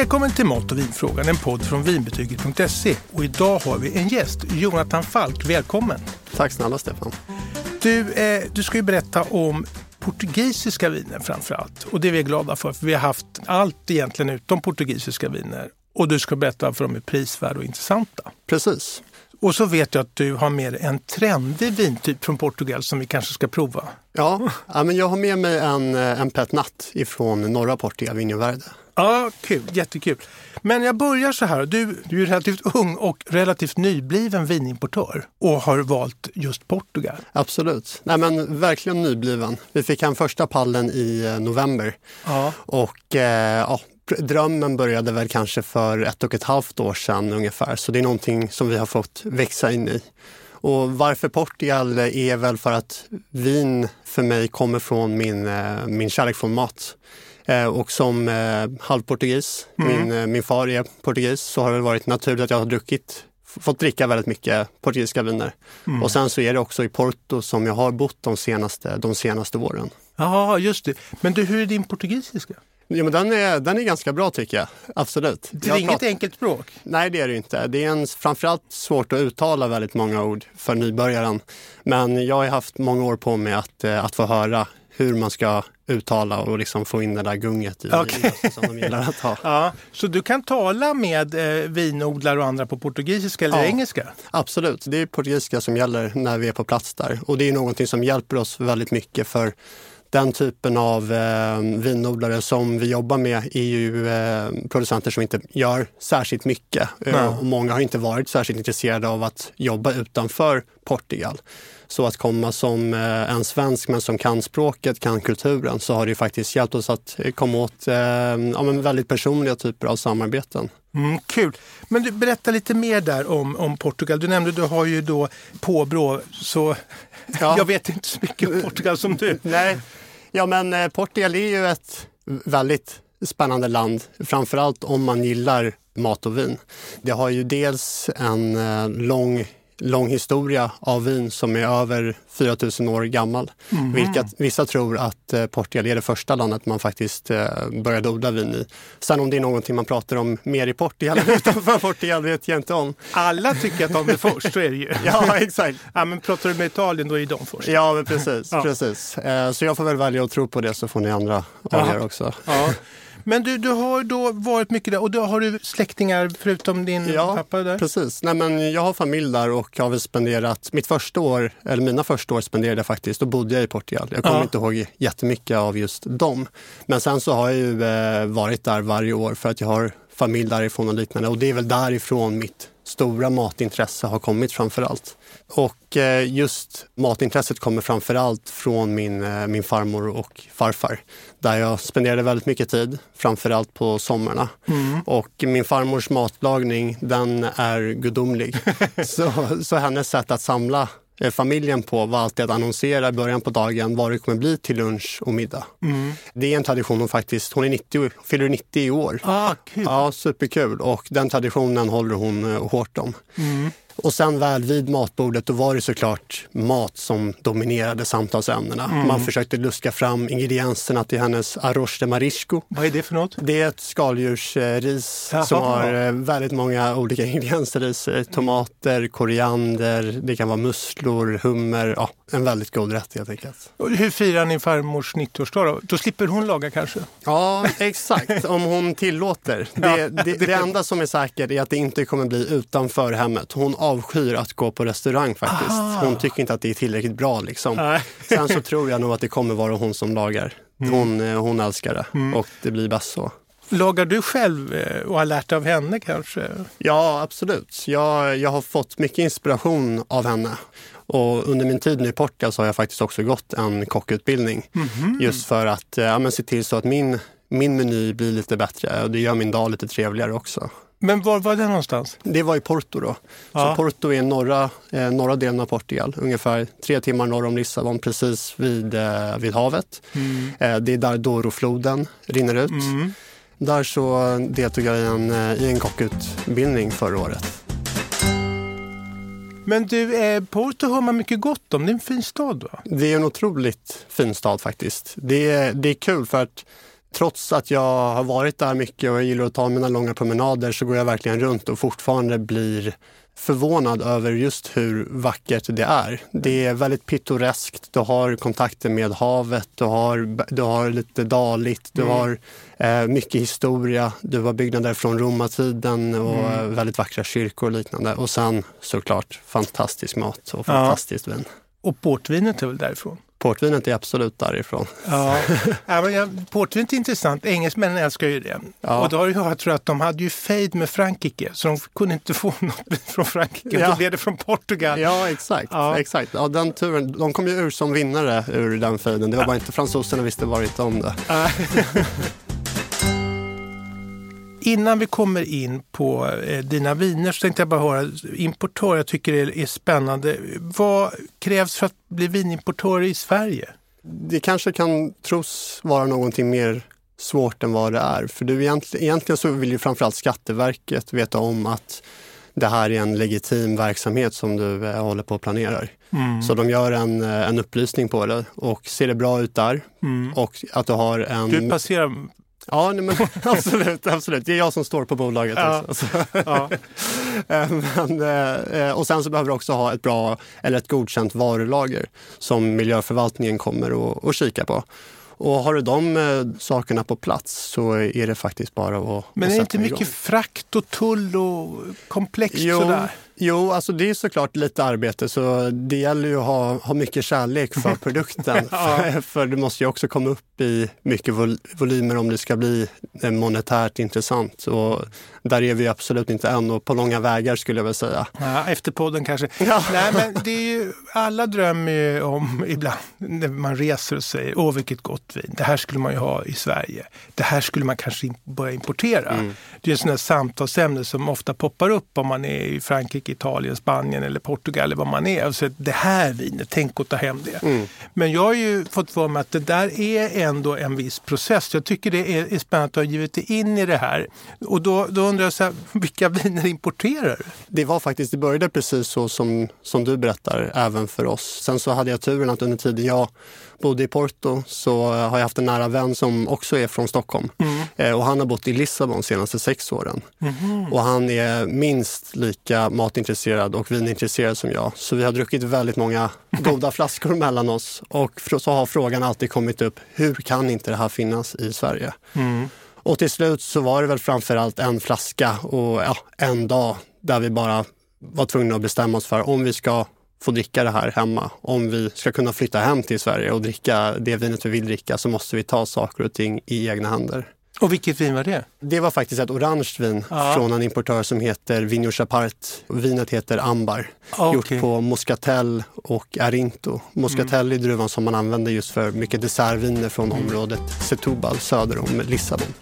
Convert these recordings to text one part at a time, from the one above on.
Välkommen till Mat och vinfrågan, en podd från vinbetyget.se. Och idag har vi en gäst, Jonathan Falk. Välkommen! Tack snälla Stefan. Du, eh, du ska ju berätta om portugisiska viner framför allt. Och det är vi glada för, för vi har haft allt egentligen utom portugisiska viner. Och du ska berätta varför de är prisvärda och intressanta. Precis. Och så vet jag att du har med dig en trendig vintyp från Portugal som vi kanske ska prova. Ja, ja men jag har med mig en, eh, en Pet Nat ifrån norra Portugal, Vinho Verde. Ja, kul. Jättekul. Men jag börjar så här. Du, du är relativt ung och relativt nybliven vinimportör och har valt just Portugal. Absolut. Nej, men verkligen nybliven. Vi fick hem första pallen i eh, november. Ja. Och eh, ja, drömmen började väl kanske för ett och ett halvt år sedan ungefär. Så det är någonting som vi har fått växa in i. Och varför Portugal är väl för att vin för mig kommer från min, eh, min kärlek från mat. Eh, och som eh, halvportugis, mm. min, eh, min far är portugis, så har det varit naturligt att jag har druckit fått dricka väldigt mycket portugisiska viner. Mm. Och sen så är det också i Porto som jag har bott de senaste, de senaste åren. Ja, just det. Men du, hur är din portugisiska? Ja, men den, är, den är ganska bra tycker jag. Absolut. Det är inget pratar... enkelt språk? Nej, det är det inte. Det är en, framförallt svårt att uttala väldigt många ord för nybörjaren. Men jag har haft många år på mig att, att få höra hur man ska uttala och liksom få in det där gunget i okay. som de gillar att ha. Ja, så du kan tala med eh, vinodlare och andra på portugisiska eller ja, engelska? Absolut, det är portugisiska som gäller när vi är på plats där. Och det är någonting som hjälper oss väldigt mycket för den typen av eh, vinodlare som vi jobbar med är ju eh, producenter som inte gör särskilt mycket. Eh, och många har inte varit särskilt intresserade av att jobba utanför Portugal. Så att komma som eh, en svensk men som kan språket, kan kulturen, så har det faktiskt hjälpt oss att eh, komma åt eh, ja, men väldigt personliga typer av samarbeten. Mm, kul! Men du, berätta lite mer där om, om Portugal. Du nämnde du har ju då påbrå, så ja. jag vet inte så mycket om Portugal som du. Nej, ja men Portugal är ju ett väldigt spännande land, framförallt om man gillar mat och vin. Det har ju dels en lång lång historia av vin som är över 4000 år gammal. Mm. Vilket vissa tror att eh, Portugal är det första landet man faktiskt eh, började odla vin i. Sen om det är någonting man pratar om mer i Portugal än utanför Portugal vet jag inte om. Alla tycker att de är först, så är det ju. ja, exakt. Ja, men pratar du med Italien då är de först. Ja, men precis. ja. precis. Eh, så jag får väl välja att tro på det så får ni andra avgöra också. Ja. Men du, du har då varit mycket där och då har du släktingar förutom din ja, pappa där? precis. Nej, men jag har familj där och har väl spenderat mitt första år, eller mina första år spenderade jag faktiskt, då bodde jag i Portugal. Jag kommer ja. inte ihåg jättemycket av just dem. Men sen så har jag ju eh, varit där varje år för att jag har familj därifrån och liknande och det är väl därifrån mitt stora matintresse har kommit framför allt. Och eh, just matintresset kommer framför allt från min, eh, min farmor och farfar. Där jag spenderade väldigt mycket tid, framför allt på sommarna. Mm. Och min farmors matlagning, den är gudomlig. så, så hennes sätt att samla familjen på var alltid att annonsera i början på dagen vad det kommer bli till lunch och middag. Mm. Det är en tradition hon faktiskt, hon är 90, fyller 90 i år. Ah, kul. Ja, superkul och den traditionen håller hon eh, hårt om. Mm. Och sen väl vid matbordet då var det såklart mat som dominerade samtalsämnena. Mm. Man försökte luska fram ingredienserna till hennes arroz de marisco. Vad är det för något? Det är ett skaldjursris Jaha. som har eh, väldigt många olika ingredienser i sig. Tomater, koriander, det kan vara musslor, hummer. Ja, en väldigt god rätt helt enkelt. Och hur firar ni farmors 90-årsdag då? Då slipper hon laga kanske? Ja, exakt. Om hon tillåter. Det, ja, det, det, enda som är säkert är att det inte kommer bli utanför hemmet. Hon avskyr att gå på restaurang faktiskt. Aha. Hon tycker inte att det är tillräckligt bra. Liksom. Sen så tror jag nog att det kommer vara hon som lagar. Mm. Hon, eh, hon älskar det mm. och det blir bäst så. Lagar du själv eh, och har lärt av henne kanske? Ja, absolut. Jag, jag har fått mycket inspiration av henne. Och under min tid nu i Portugal så har jag faktiskt också gått en kockutbildning. Mm -hmm. Just för att ja, men se till så att min, min meny blir lite bättre och det gör min dag lite trevligare också. Men var var det någonstans? Det var i Porto då. Ja. Så Porto är norra, eh, norra delen av Portugal, ungefär tre timmar norr om Lissabon, precis vid, eh, vid havet. Mm. Eh, det är där Dorofloden rinner ut. Mm. Där så deltog jag i en, eh, i en kockutbildning förra året. Men du, eh, Porto hör man mycket gott om. Det är en fin stad va? Det är en otroligt fin stad faktiskt. Det är, det är kul för att trots att jag har varit där mycket och jag gillar att ta mina långa promenader så går jag verkligen runt och fortfarande blir förvånad över just hur vackert det är. Det är väldigt pittoreskt. Du har kontakter med havet, du har, du har lite daligt, du mm. har eh, mycket historia. Du har byggnader från romartiden och mm. väldigt vackra kyrkor och liknande. Och sen såklart fantastisk mat och fantastiskt ja. vin. Och portvinet är väl därifrån? Portvinet är absolut därifrån. Ja, ja men portvinet är intressant. Engelsmännen älskar ju det. Ja. Och då har jag tror att de hade ju fejd med Frankrike så de kunde inte få något från Frankrike. Ja. De blev det från Portugal. Ja, exakt. Ja. exakt. Ja, den turen, de kom ju ur som vinnare ur den fejden. Det var bara inte fransoserna visste varit om det. Innan vi kommer in på eh, dina viner så tänkte jag bara höra, importör, jag tycker det är spännande. Vad krävs för att bli vinimportör i Sverige? Det kanske kan tros vara någonting mer svårt än vad det är. För du egentligen, egentligen så vill ju framförallt Skatteverket veta om att det här är en legitim verksamhet som du eh, håller på och planerar. Mm. Så de gör en, eh, en upplysning på det och ser det bra ut där mm. och att du har en... Du passerar Ja, nej, men, absolut, absolut. Det är jag som står på bolaget. Ja. Också, ja. Eh, men, eh, och sen så behöver du också ha ett bra eller ett godkänt varulager som miljöförvaltningen kommer att kika på. Och har du de eh, sakerna på plats så är det faktiskt bara att Men är det inte mycket frakt och tull och komplext jo, sådär? Jo, alltså det är såklart lite arbete så det gäller ju att ha, ha mycket kärlek för produkten. ja. för, för du måste ju också komma upp i mycket vol volymer om det ska bli monetärt intressant. Och där är vi absolut inte än och på långa vägar skulle jag vilja säga. Ja, efter podden kanske. Ja. Nej, men det är ju, alla drömmer ju om ibland när man reser och säger åh vilket gott vin, det här skulle man ju ha i Sverige. Det här skulle man kanske börja importera. Mm. Det är en sån samtalsämne som ofta poppar upp om man är i Frankrike, Italien, Spanien eller Portugal eller vad man är. Och säger det här vinet, tänk att ta hem det. Mm. Men jag har ju fått för mig att det där är ändå en viss process. Jag tycker det är, är spännande att du har givit dig in i det här. Och då, då undrar jag, så här, vilka viner importerar du? Det var faktiskt, det började precis så som, som du berättar, även för oss. Sen så hade jag turen att under tiden jag bodde i Porto så har jag haft en nära vän som också är från Stockholm. Mm. Eh, och han har bott i Lissabon de senaste sex åren. Mm. Och han är minst lika matintresserad och vinintresserad som jag. Så vi har druckit väldigt många goda flaskor mellan oss. Och så har frågan alltid kommit upp, hur kan inte det här finnas i Sverige? Mm. Och till slut så var det väl framförallt en flaska och ja, en dag där vi bara var tvungna att bestämma oss för om vi ska få dricka det här hemma. Om vi ska kunna flytta hem till Sverige och dricka det vinet vi vill dricka så måste vi ta saker och ting i egna händer. Och vilket vin var det? Det var faktiskt ett orange vin ja. från en importör som heter Vigno Chapart. Vinet heter Ambar. Okay. Gjort på Moscatel och Arinto. Moscatel mm. är druvan som man använder just för mycket dessertviner från mm. området Setúbal söder om Lissabon.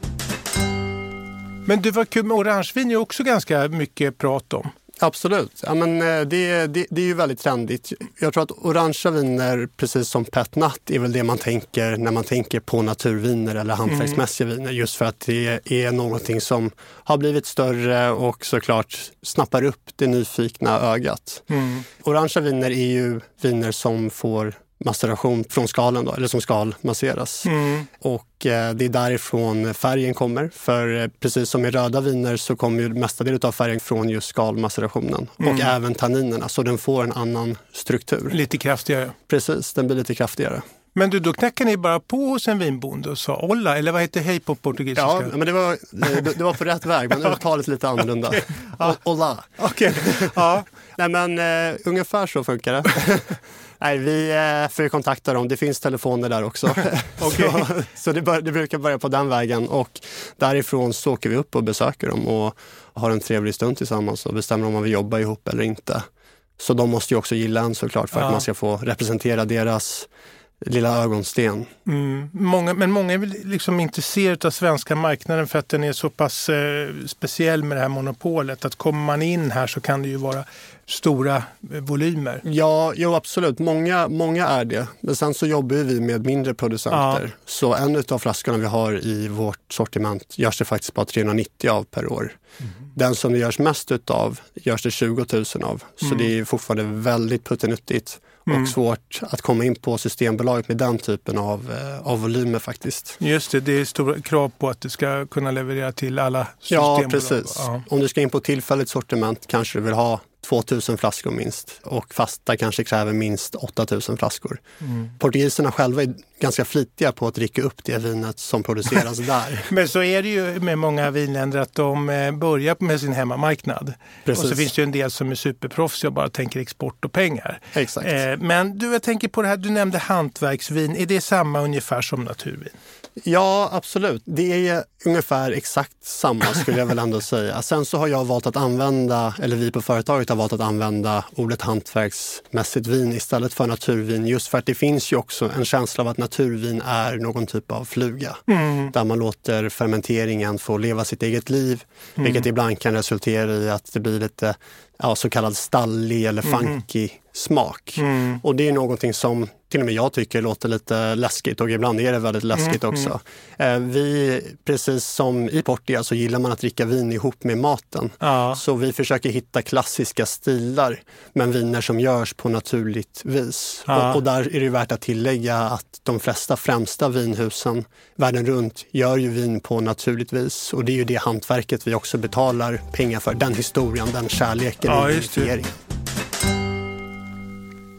Men det var kul med orangevin är också ganska mycket prat om. Absolut. Ja, men eh, det, det, det är ju väldigt trendigt. Jag tror att orangea viner, precis som Pet Nat, är väl det man tänker när man tänker på naturviner eller hantverksmässiga mm. viner. Just för att det är någonting som har blivit större och såklart snappar upp det nyfikna ögat. Mm. Orangea viner är ju viner som får maceration från skalen, då, eller som skalmasseras. Mm. Och eh, det är därifrån färgen kommer. För eh, precis som i röda viner så kommer ju mestadels av färgen från just skalmacerationen. Mm. Och även tanninerna, så den får en annan struktur. Lite kraftigare. Precis, den blir lite kraftigare. Men du, då knackade ni bara på hos en vinbonde och sa olla, eller vad heter hej på portugisiska? Ja, men det var, det, var på rätt väg, men uttalet lite annorlunda. okay. ja. Olla. Okay. ja. Nej, men uh, ungefär så funkar det. Nej, vi eh, får kontakta dem. Det finns telefoner där också. okay. så så det, bör, det, brukar börja på den vägen och därifrån så åker vi upp och besöker dem och har en trevlig stund tillsammans och bestämmer om man vill jobba ihop eller inte. Så de måste ju också gilla en såklart för ja. att man ska få representera deras lilla ögonsten. Mm. Många, men många är väl liksom intresserade av svenska marknaden för att den är så pass eh, speciell med det här monopolet. Att kommer man in här så kan det ju vara stora volymer. Ja, jo, absolut. Många, många är det. Men sen så jobbar vi med mindre producenter. Ja. Så en av flaskorna vi har i vårt sortiment görs det faktiskt bara 390 av per år. Mm. Den som det görs mest utav görs det 20 000 av. Så mm. det är fortfarande väldigt puttenuttigt mm. och svårt att komma in på Systembolaget med den typen av, eh, av volymer faktiskt. Just det, det är stora krav på att du ska kunna leverera till alla systembolag. Ja, precis. Ja. Om du ska in på tillfälligt sortiment kanske du vill ha 2000 flaskor minst och fasta kanske kräver minst 8000 flaskor. Mm. Portugiserna själva är ganska flitiga på att dricka upp det vinet som produceras där. Men så är det ju med många vinländer att de eh, börjar med sin hemmamarknad. Precis. Och så finns det ju en del som är superproffsiga och bara tänker export och pengar. Exakt. Eh, men du, jag tänker på det här, du nämnde hantverksvin. Är det samma ungefär som naturvin? Ja, absolut. Det är ungefär exakt samma skulle jag väl ändå säga. Sen så har jag valt att använda, eller vi på företaget har valt att använda ordet hantverksmässigt vin istället för naturvin. Just för att det finns ju också en känsla av att naturvin är någon typ av fluga. Mm. Där man låter fermenteringen få leva sitt eget liv. Mm. Vilket ibland kan resultera i att det blir lite ja, så kallad stallig eller mm. funky mm. Smak. Mm. Och det är någonting som till och med jag tycker låter lite läskigt och ibland är det väldigt läskigt mm. också. Eh, vi, precis som i Portugal så gillar man att dricka vin ihop med maten. Ja. Så vi försöker hitta klassiska stilar men viner som görs på naturligt vis. Ja. Och, och, där är det värt att tillägga att de flesta främsta vinhusen världen runt gör ju vin på naturligt vis och det är ju det hantverket vi också betalar pengar för. Den historien, den kärleken ja, i.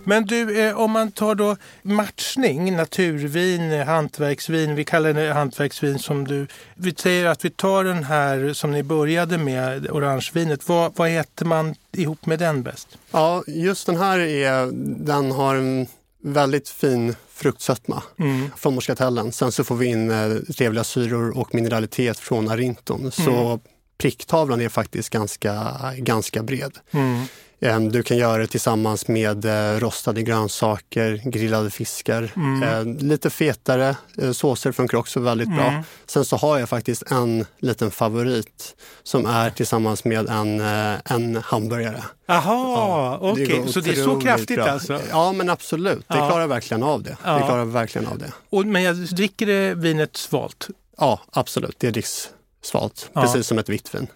Men du, eh, om man tar då matchning, naturvin, hantverksvin, vi kallar det hantverksvin som du... Vi säger att vi tar den här som ni började med, orangevinet. Vad, vad äter man ihop med den bäst? Ja, just den här är, den har en väldigt fin fruktsötma mm. från moskatellen. Sen så får vi in eh, trevliga syror och mineralitet från arinton. Mm. Så pricktavlan är faktiskt ganska, ganska bred. Mm. Ehm, du kan göra det tillsammans med eh, rostade grönsaker, grillade fiskar. Mm. Ehm, lite fetare eh, såser funkar också väldigt mm. bra. Sen så har jag faktiskt en liten favorit som är tillsammans med en, eh, en hamburgare. Jaha, ja, okej. Okay. Så det är så kraftigt bra. alltså? Ja, men absolut. Det ja. klarar verkligen av det. Ja. Det klarar verkligen av det. Och, men jag dricker vinet svalt? Ja, absolut. Det dricks svalt, precis som ett vitt vin.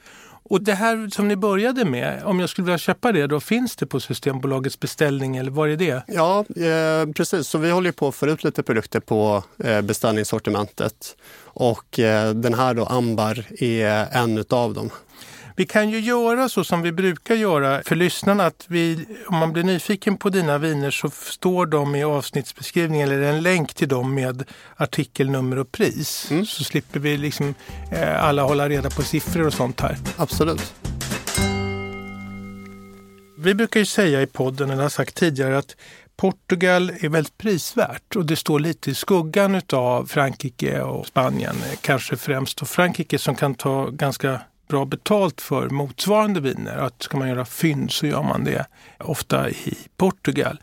Och det här som ni började med, om jag skulle vilja köpa det, då finns det på Systembolagets beställning eller var är det? Ja, eh, precis. Så vi håller på att få ut lite produkter på eh, beställningssortimentet. Och eh, den här då, Ambar, är en av dem. Vi kan ju göra så som vi brukar göra för lyssnarna att vi, om man blir nyfiken på dina viner så står de i avsnittsbeskrivningen eller en länk till dem med artikelnummer och pris. Mm. Så slipper vi liksom eh, alla hålla reda på siffror och sånt här. Absolut. Vi brukar ju säga i podden, eller har sagt tidigare, att Portugal är väldigt prisvärt och det står lite i skuggan av Frankrike och Spanien. Kanske främst Frankrike som kan ta ganska bra betalt för motsvarande viner. Att ska man göra fynd så gör man det ofta i Portugal.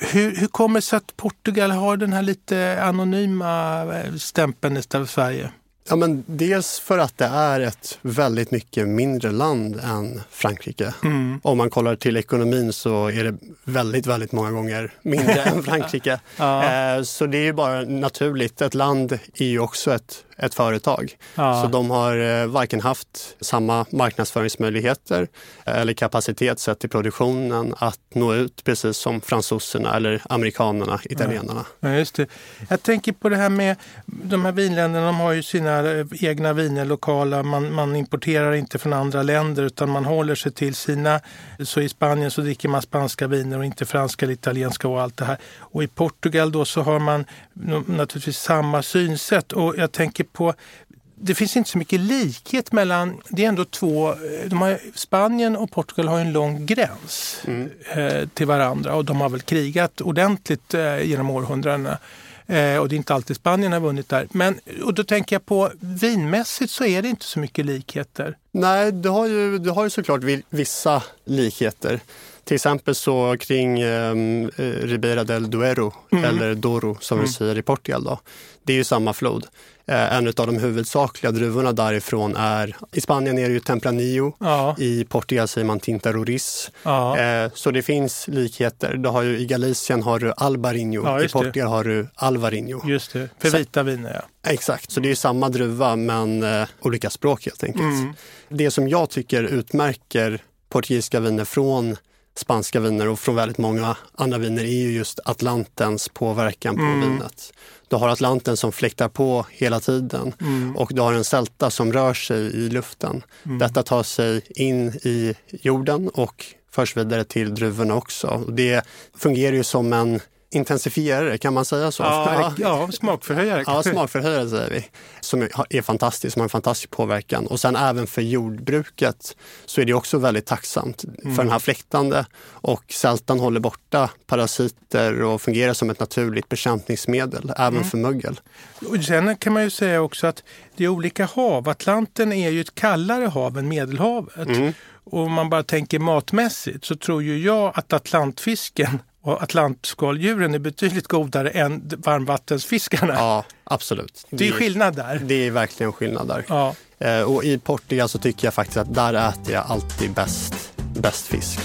Hur, hur kommer det sig att Portugal har den här lite anonyma eh, stämpeln istället för Sverige? Ja, men dels för att det är ett väldigt mycket mindre land än Frankrike. Mm. Om man kollar till ekonomin så är det väldigt, väldigt många gånger mindre än Frankrike. Ja. Eh, så det är bara naturligt. Ett land är ju också ett ett företag. Ja. Så de har eh, varken haft samma marknadsföringsmöjligheter eller kapacitet sett till produktionen att nå ut precis som fransoserna eller amerikanerna, italienarna. Ja, just det. Jag tänker på det här med de här vinländerna, de har ju sina eh, egna viner lokala. Man, man importerar inte från andra länder utan man håller sig till sina. Så i Spanien så dricker man spanska viner och inte franska eller italienska och allt det här. Och i Portugal då så har man naturligtvis samma synsätt och jag tänker på det finns inte så mycket likhet mellan, det är ändå två, eh, har, Spanien och Portugal har en lång gräns mm. eh, till varandra och de har väl krigat ordentligt eh, genom århundradena. Eh, och det är inte alltid Spanien har vunnit där. Men och då tänker jag på vinmässigt så är det inte så mycket likheter. Nej, du har ju, du har ju såklart vissa likheter. Till exempel så kring eh, Ribeira del Duero, mm. eller Douro som mm. vi säger i Portugal. Då. Det är ju samma flod. Eh, en av de huvudsakliga druvorna därifrån är, i Spanien är det ju Tempranillo, ja. i Portugal säger man Tinta Roriz. Ja. Eh, så det finns likheter. Du har ju, I Galicien har du Albarinho, ja, i Portugal det. har du Alvarinho. Just det, för vita viner ja. Exakt, så det är samma druva men eh, olika språk helt enkelt. Mm. Det som jag tycker utmärker portugisiska viner från spanska viner och från väldigt många andra viner är ju just Atlantens påverkan på mm. vinet. Du har Atlanten som fläktar på hela tiden mm. och du har en sälta som rör sig i luften. Mm. Detta tar sig in i jorden och förs vidare till druvorna också. Det fungerar ju som en intensifierare, kan man säga så? Ja, ja smakförhöjare. Ja, smakförhöjare säger vi. Som är fantastiskt, som har en fantastisk påverkan. Och sen även för jordbruket så är det också väldigt tacksamt mm. för den här fläktande och sältan håller borta parasiter och fungerar som ett naturligt bekämpningsmedel även mm. för mögel. Och sen kan man ju säga också att det är olika hav. Atlanten är ju ett kallare hav än Medelhavet. Mm. Och om man bara tänker matmässigt så tror ju jag att atlantfisken och atlantskaldjuren är betydligt godare än varmvattensfiskarna. Ja, absolut. Det är skillnad där. Det är verkligen skillnad där. Ja. Eh, och i Portugal så tycker jag faktiskt att där äter jag alltid bäst, bäst fisk.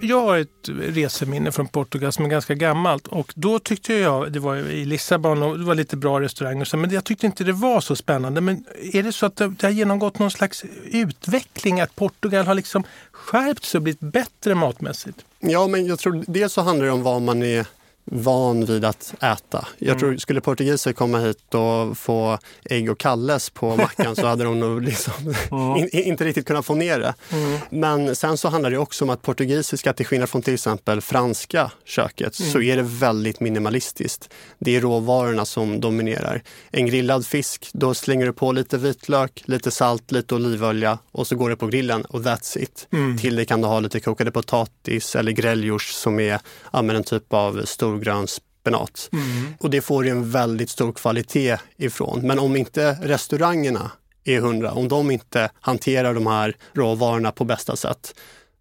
Jag har ett reseminne från Portugal som är ganska gammalt och då tyckte jag, det var i Lissabon och det var lite bra restauranger, men jag tyckte inte det var så spännande. Men är det så att det, det har genomgått någon slags utveckling, att Portugal har liksom skärpt sig och blivit bättre matmässigt? Ja, men jag tror dels så handlar det om vad man är van vid att äta. Jag mm. tror, skulle portugiser komma hit och få ägg och kalles på mackan så hade de nog liksom in, inte riktigt kunnat få ner det. Mm. Men sen så handlar det också om att portugisiska, till skillnad från till exempel franska köket, så mm. är det väldigt minimalistiskt. Det är råvarorna som dominerar. En grillad fisk, då slänger du på lite vitlök, lite salt, lite olivolja och så går det på grillen och that's it. Mm. Till det kan du ha lite kokade potatis eller gräljors som är ja, en typ av stor grön spenat. Mm. Och det får ju en väldigt stor kvalitet ifrån. Men om inte restaurangerna är hundra, om de inte hanterar de här råvarorna på bästa sätt,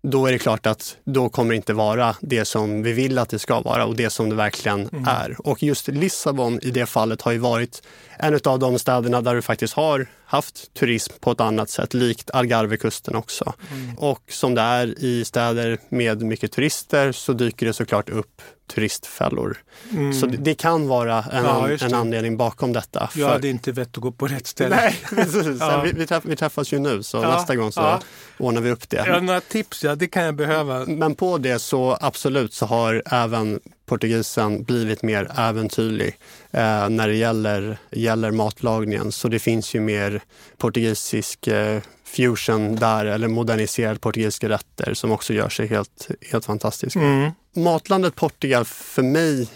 då är det klart att då kommer det inte vara det som vi vill att det ska vara och det som det verkligen mm. är. Och just Lissabon i det fallet har ju varit en av de städerna där du faktiskt har haft turism på ett annat sätt, likt Algarvekusten också. Mm. Och som det är i städer med mycket turister så dyker det såklart upp turistfällor. Mm. Så det, det, kan vara en, ja, en anledning bakom detta. Jag hade inte vett att gå på rätt ställe. Nej, precis. ja. vi, vi, träff, vi, träffas ju nu så ja, nästa gång så ja. ordnar vi upp det. Ja, några tips, ja det kan jag behöva. Men på det så absolut så har även portugisen blivit mer äventyrlig eh, när det gäller, gäller matlagningen. Så det finns ju mer portugisisk eh, fusion där, eller moderniserade portugisiska rätter som också gör sig helt, helt fantastiska. Mm. Matlandet Portugal för mig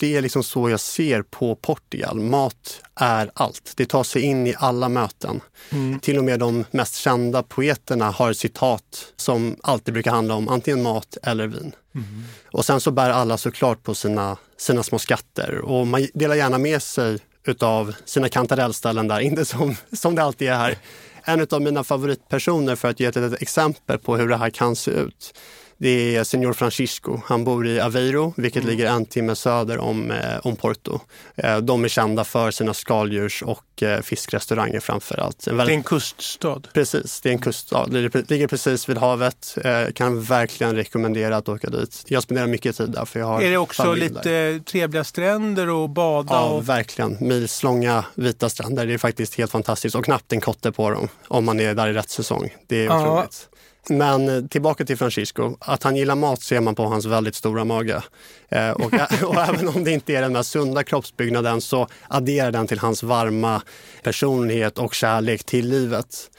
det är liksom så jag ser på Portugal. Mat är allt. Det tar sig in i alla möten. Mm. Till och med de mest kända poeterna har citat som alltid brukar handla om antingen mat eller vin. Mm. Och sen så bär alla såklart på sina, sina små skatter och man delar gärna med sig utav sina kantarellställen där, inte som, som det alltid är här. En av mina favoritpersoner för att ge ett exempel på hur det här kan se ut det är Senor Francisco. Han bor i Aveiro, vilket mm. ligger en timme söder om, eh, om Porto. Eh, de är kända för sina skaldjurs och eh, fiskrestauranger framför allt. En väldigt... Det är en kuststad? Precis, det är en kuststad. Det ligger precis vid havet. Kan verkligen rekommendera att åka dit. Jag spenderar mycket tid där. För jag har är det också lite där. trevliga stränder och bada? Ja, och... verkligen. Milslånga vita stränder. Det är faktiskt helt fantastiskt och knappt en kotte på dem om man är där i rätt säsong. Det är otroligt. Men eh, tillbaka till Francisco. Att han gillar mat ser man på hans väldigt stora mage. Eh, och, och, även om det inte är den mest sunda kroppsbyggnaden så adderar den till hans varma personlighet och kärlek till livet.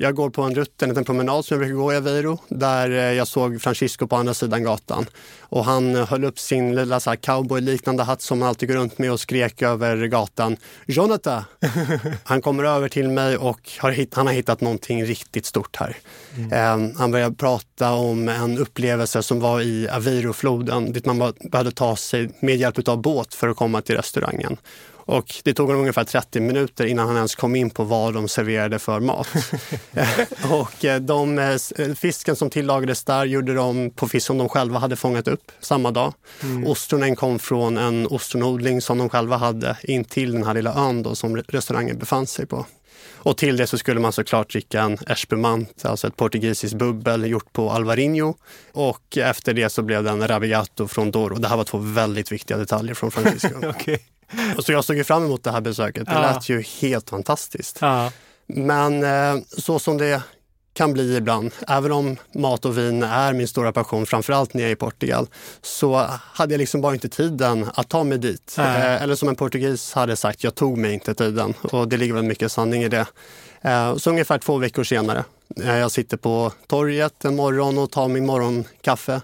Jag går på en rutt, en liten promenad som jag brukar gå i Aveiro, där eh, jag såg Francisco på andra sidan gatan. Och han höll upp sin lilla cowboy-liknande hatt som han alltid går runt med och skrek över gatan. Jonathan! han kommer över till mig och har hitt, han har hittat någonting riktigt stort här. Mm. Um, han börjar prata om en upplevelse som var i Aveiro-floden dit man behövde ta sig med hjälp av båt för att komma till restaurangen. Och det tog honom ungefär 30 minuter innan han ens kom in på vad de serverade för mat. och eh, de, eh, eh, fisken som tillagades där gjorde de på fisk som de själva hade fångat upp samma dag. Mm. Ostronen kom från en ostronodling som de själva hade in till den här lilla ön då, som restaurangen befann sig på. Och till det så skulle man såklart dricka en espumant, alltså ett portugisiskt bubbel gjort på Alvarinho. Och efter det så blev det en rabiato från Doro. Det här var två väldigt viktiga detaljer från Francisco. okay. Så jag såg fram emot det här besöket. Det ja. lät ju helt fantastiskt. Ja. Men eh, så som det kan bli ibland. Även om mat och vin är min stora passion, framförallt när jag är i Portugal, så hade jag liksom bara inte tiden att ta mig dit. Eh, eller som en portugis hade sagt, jag tog mig inte tiden. Och det ligger väl mycket sanning i det. Eh, så ungefär två veckor senare, jag sitter på torget en morgon och tar min morgonkaffe.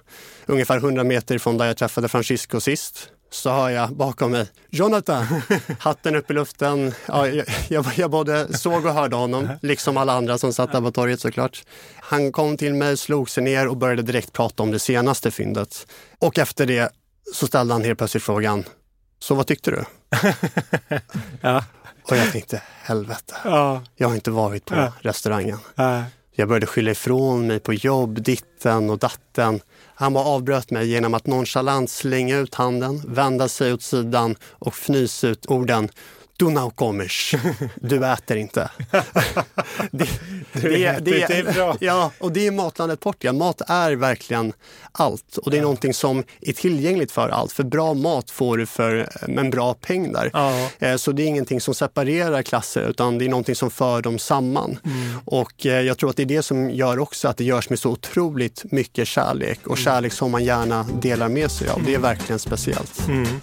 Ungefär 100 meter från där jag träffade Francisco sist så hör jag bakom mig Jonathan, hatten upp i luften. Ja, jag, jag, jag både såg och hörde honom, liksom alla andra som satt där på torget såklart. Han kom till mig, slog sig ner och började direkt prata om det senaste fyndet. Och efter det så ställde han helt plötsligt frågan, så vad tyckte du? ja. Och jag tänkte, helvete, ja. jag har inte varit på ja. restaurangen. Jag började skylla ifrån mig på jobb, ditten och datten. Han bara avbröt mig genom att nonchalant slänga ut handen, vända sig åt sidan och fnysa ut orden du now comes. Du äter inte. det, det, det, det, är bra. Ja, och det är Matlandet Portugal. Mat är verkligen allt och det är ja. någonting som är tillgängligt för allt. För bra mat får du för en bra peng där. Ja. Eh, så det är ingenting som separerar klasser utan det är någonting som för dem samman. Mm. Och eh, jag tror att det är det som gör också att det görs med så otroligt mycket kärlek och mm. kärlek som man gärna delar med sig av. Det är verkligen speciellt. Mm.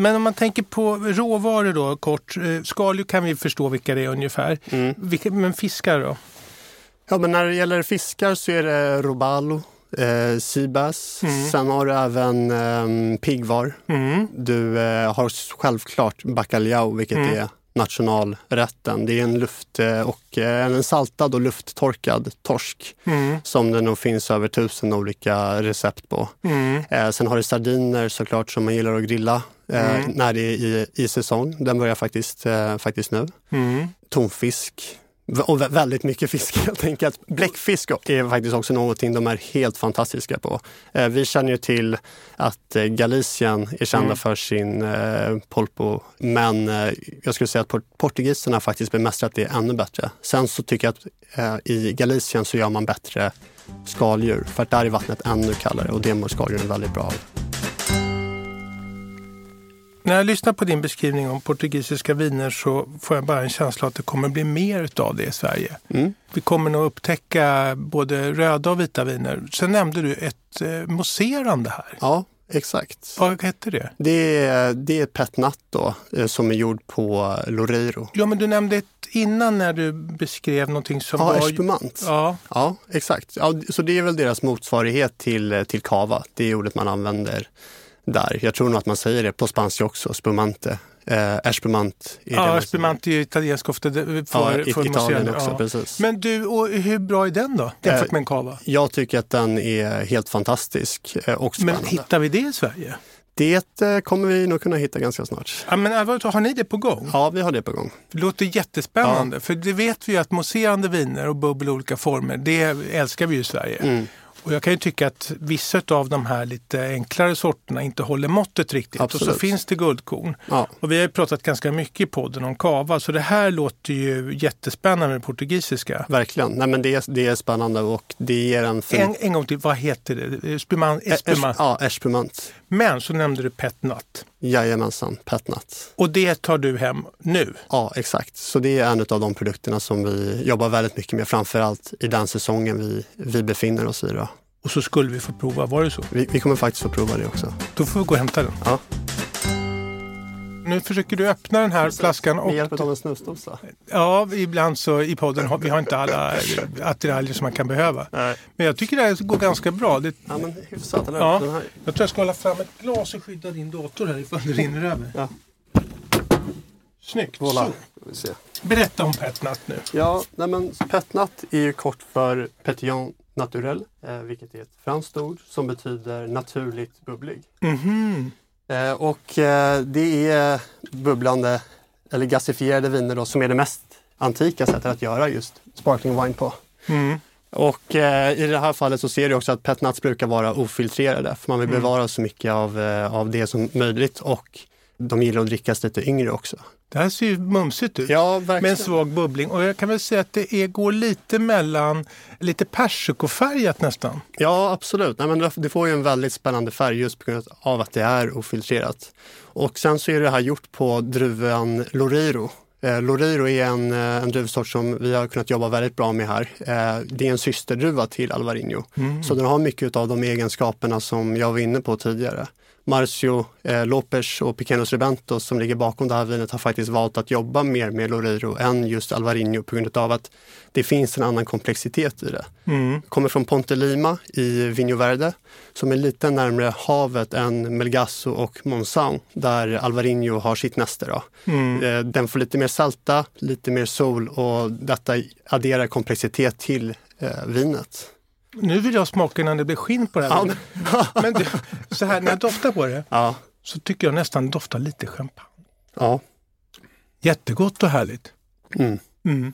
Men om man tänker på råvaror då kort. Eh, skaldjur kan vi förstå vilka det är ungefär. Mm. Vilka, men fiskar då? Ja, men när det gäller fiskar så är det robalo, eh, seabass. Mm. Sen har du även eh, piggvar. Mm. Du eh, har självklart bacalhau, vilket mm. är nationalrätten. Det är en luft eh, och eh, en saltad och lufttorkad torsk mm. som det nog finns över tusen olika recept på. Mm. Eh, sen har du sardiner såklart som man gillar att grilla eh, mm. när det är i, i säsong. Den börjar faktiskt, eh, faktiskt nu. Mm. Tonfisk och väldigt mycket fisk helt enkelt. Bläckfisk är faktiskt också någonting de är helt fantastiska på. Eh, vi känner ju till att eh, Galicien är kända mm. för sin eh, polpo, men jag skulle säga att portugiserna faktiskt bemästrat det ännu bättre. Sen så tycker jag att i Galicien så gör man bättre skaldjur, för att där är vattnet ännu kallare och det mår skaldjuren väldigt bra av. När jag lyssnar på din beskrivning om portugisiska viner så får jag bara en känsla att det kommer bli mer utav det i Sverige. Mm. Vi kommer nog upptäcka både röda och vita viner. Sen nämnde du ett eh, mousserande här. Ja, exakt. Vad heter det? Det är, det är Petnat då, eh, som är gjord på Loreiro. Ja, men du nämnde ett innan när du beskrev någonting som ja, var... Espumant. Ja, ja exakt. Ja, så det är väl deras motsvarighet till, till cava. Det är ordet man använder där. Jag tror nog att man säger det på spanska också, spumante. Eh, espumant. Ja, espumant är ju italiensk ofta för, ja, för Italien också, ja. precis. Men du, och hur bra är den då jämfört eh, med en cava? Jag tycker att den är helt fantastisk eh, och spännande. Men hittar vi det i Sverige? Det eh, kommer vi nog kunna hitta ganska snart. Ja, men har ni det på gång? Ja, vi har det på gång. Det låter jättespännande. Ja. För det vet vi ju att mousserande viner och bubbel i olika former, det älskar vi ju i Sverige. Mm. Och jag kan ju tycka att vissa av de här lite enklare sorterna inte håller måttet riktigt. Absolut. Och så finns det guldkorn. Ja. Och vi har ju pratat ganska mycket i podden om kava, så det här låter ju jättespännande med portugisiska. Verkligen, Nej, men det, är, det är spännande och det ger en... Fin... En, en gång till, vad heter det? Spumant? Espumant. Ja, espumant. Men så nämnde du petnat. Jajamensan, petnat. Och det tar du hem nu? Ja, exakt. Så det är en av de produkterna som vi jobbar väldigt mycket med, framförallt i den säsongen vi, vi befinner oss i. Då. Och så skulle vi få prova, var det så? Vi, vi kommer faktiskt få prova det också. Då får vi gå och hämta den. Ja. Nu försöker du öppna den här Precis. flaskan. Och... Med hjälp av en snusdosa? Ja, ibland så i podden har vi har inte alla attiraljer som man kan behöva. Nej. Men jag tycker det här går ganska bra. Det... Ja, men hyfsat. Eller? Ja. Den här. Jag tror jag ska hålla fram ett glas och skydda din dator här ifall det rinner över. Ja. Snyggt. Voilà. Så. Berätta om Petnat nu. Ja, nej men Petnat är ju kort för Petillon naturel, eh, vilket är ett franskt ord som betyder naturligt bubblig. Mm -hmm. Eh, och eh, det är bubblande eller gasifierade viner då, som är det mest antika sättet att göra just sparkling wine på. Mm. Och eh, i det här fallet så ser du också att petnats brukar vara ofiltrerade för man vill mm. bevara så mycket av, eh, av det som möjligt och de gillar att drickas lite yngre också. Det här ser ju mumsigt ut ja, verkligen. med en svag bubbling. Och jag kan väl säga att det är, går lite mellan, lite persikofärgat nästan. Ja absolut, Nej, men det får ju en väldigt spännande färg just på grund av att det är ofiltrerat. Och sen så är det här gjort på druvan Loreiro Eh, Loreiro är en, eh, en druvsort som vi har kunnat jobba väldigt bra med här. Eh, det är en systerdruva till Alvarinho. Mm. Så den har mycket av de egenskaperna som jag var inne på tidigare. Marcio eh, Lopez och Pequenos Rebentos som ligger bakom det här vinet har faktiskt valt att jobba mer med Loreiro än just Alvarinho på grund av att det finns en annan komplexitet i det. Mm. Kommer från Ponte Lima i Vinho Verde som är lite närmare havet än Melgasso och Monzão där Alvarinho har sitt näste. Då. Mm. Eh, den får lite mer salta, lite mer sol och detta adderar komplexitet till eh, vinet. Nu vill jag smaka innan det blir skinn på det här. Ja. Men det, så här, när jag doftar på det ja. så tycker jag nästan doftar lite champagne. Ja. Jättegott och härligt. Mm. Mm.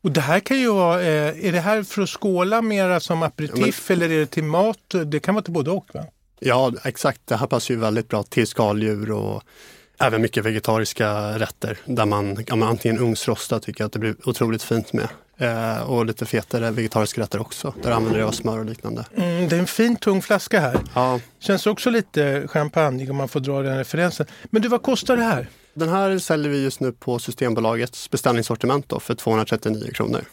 Och det här kan ju vara, eh, är det här för att skåla mera som aperitif ja, men... eller är det till mat? Det kan vara till både och va? Ja exakt, det här passar ju väldigt bra till skaldjur och även mycket vegetariska rätter där man, ja, man antingen ugnsrostar tycker jag att det blir otroligt fint med. Eh, och lite fetare vegetariska rätter också. Där använder jag smör och liknande. Mm, det är en fin tung flaska här. Ja. Känns också lite champagne om man får dra den referensen. Men du, vad kostar det här? Den här säljer vi just nu på Systembolagets beställningssortiment då, för 239 kronor.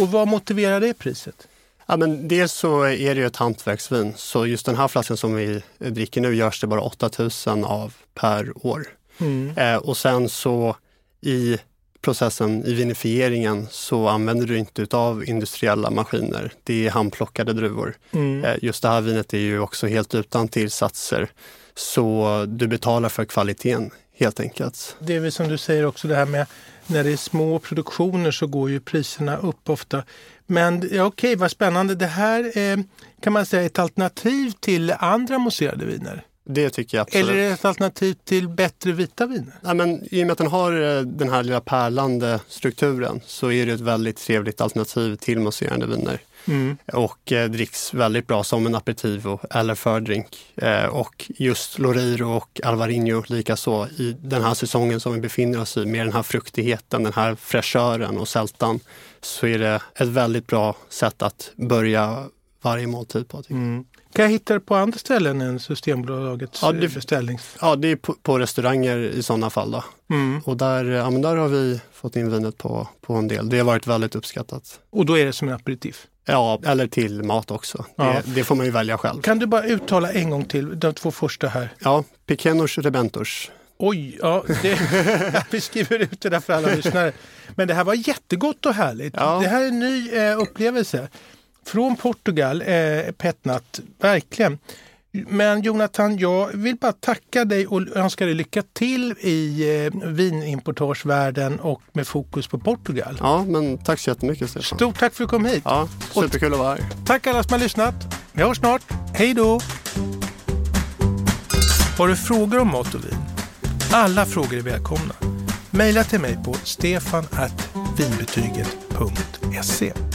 Och vad motiverar det priset? Ja, men dels så är det ju ett hantverksvin, så just den här flaskan som vi dricker nu görs det bara 8000 av per år. Mm. Eh, och sen så i processen, i vinifieringen, så använder du inte utav industriella maskiner. Det är handplockade druvor. Mm. Eh, just det här vinet är ju också helt utan tillsatser. Så du betalar för kvaliteten helt enkelt. Det är väl som du säger också det här med när det är små produktioner så går ju priserna upp ofta. Men ja, okej, okay, vad spännande. Det här är, kan man säga ett alternativ till andra mousserande viner? Det tycker jag absolut. Eller är det ett alternativ till bättre vita viner? Ja, men I och med att den har eh, den här lilla pärlande strukturen så är det ett väldigt trevligt alternativ till mousserande viner. Mm. Och eh, dricks väldigt bra som en aperitivo eller fördrink. Eh, och just Loreiro och Alvarinho likaså i den här säsongen som vi befinner oss i med den här fruktigheten, den här fräschören och sältan så är det ett väldigt bra sätt att börja varje måltid på. Mm. Kan jag hitta det på andra ställen än Systembolagets ja, det, beställnings? Ja, det är på, på restauranger i sådana fall. Då. Mm. Och där, ja, där har vi fått in vinet på, på en del. Det har varit väldigt uppskattat. Och då är det som en aperitif? Ja, eller till mat också. Ja. Det, det, får man ju välja själv. Kan du bara uttala en gång till de två första här? Ja, Pequenos Rebentos. Oj, ja, det, vi skriver ut det där för alla lyssnare. Men det här var jättegott och härligt. Ja. Det här är en ny eh, upplevelse från Portugal, eh, Petnat, verkligen. Men Jonathan, jag vill bara tacka dig och önska dig lycka till i eh, vinimportagevärlden och med fokus på Portugal. Ja, men tack så jättemycket Stefan. Stort tack för att du kom hit. Ja, superkul att vara här. Tack alla som har lyssnat. Vi hörs snart. Hej då! Har du frågor om mat och vin? Alla frågor är välkomna. Maila till mig på stefanvinbetyget.se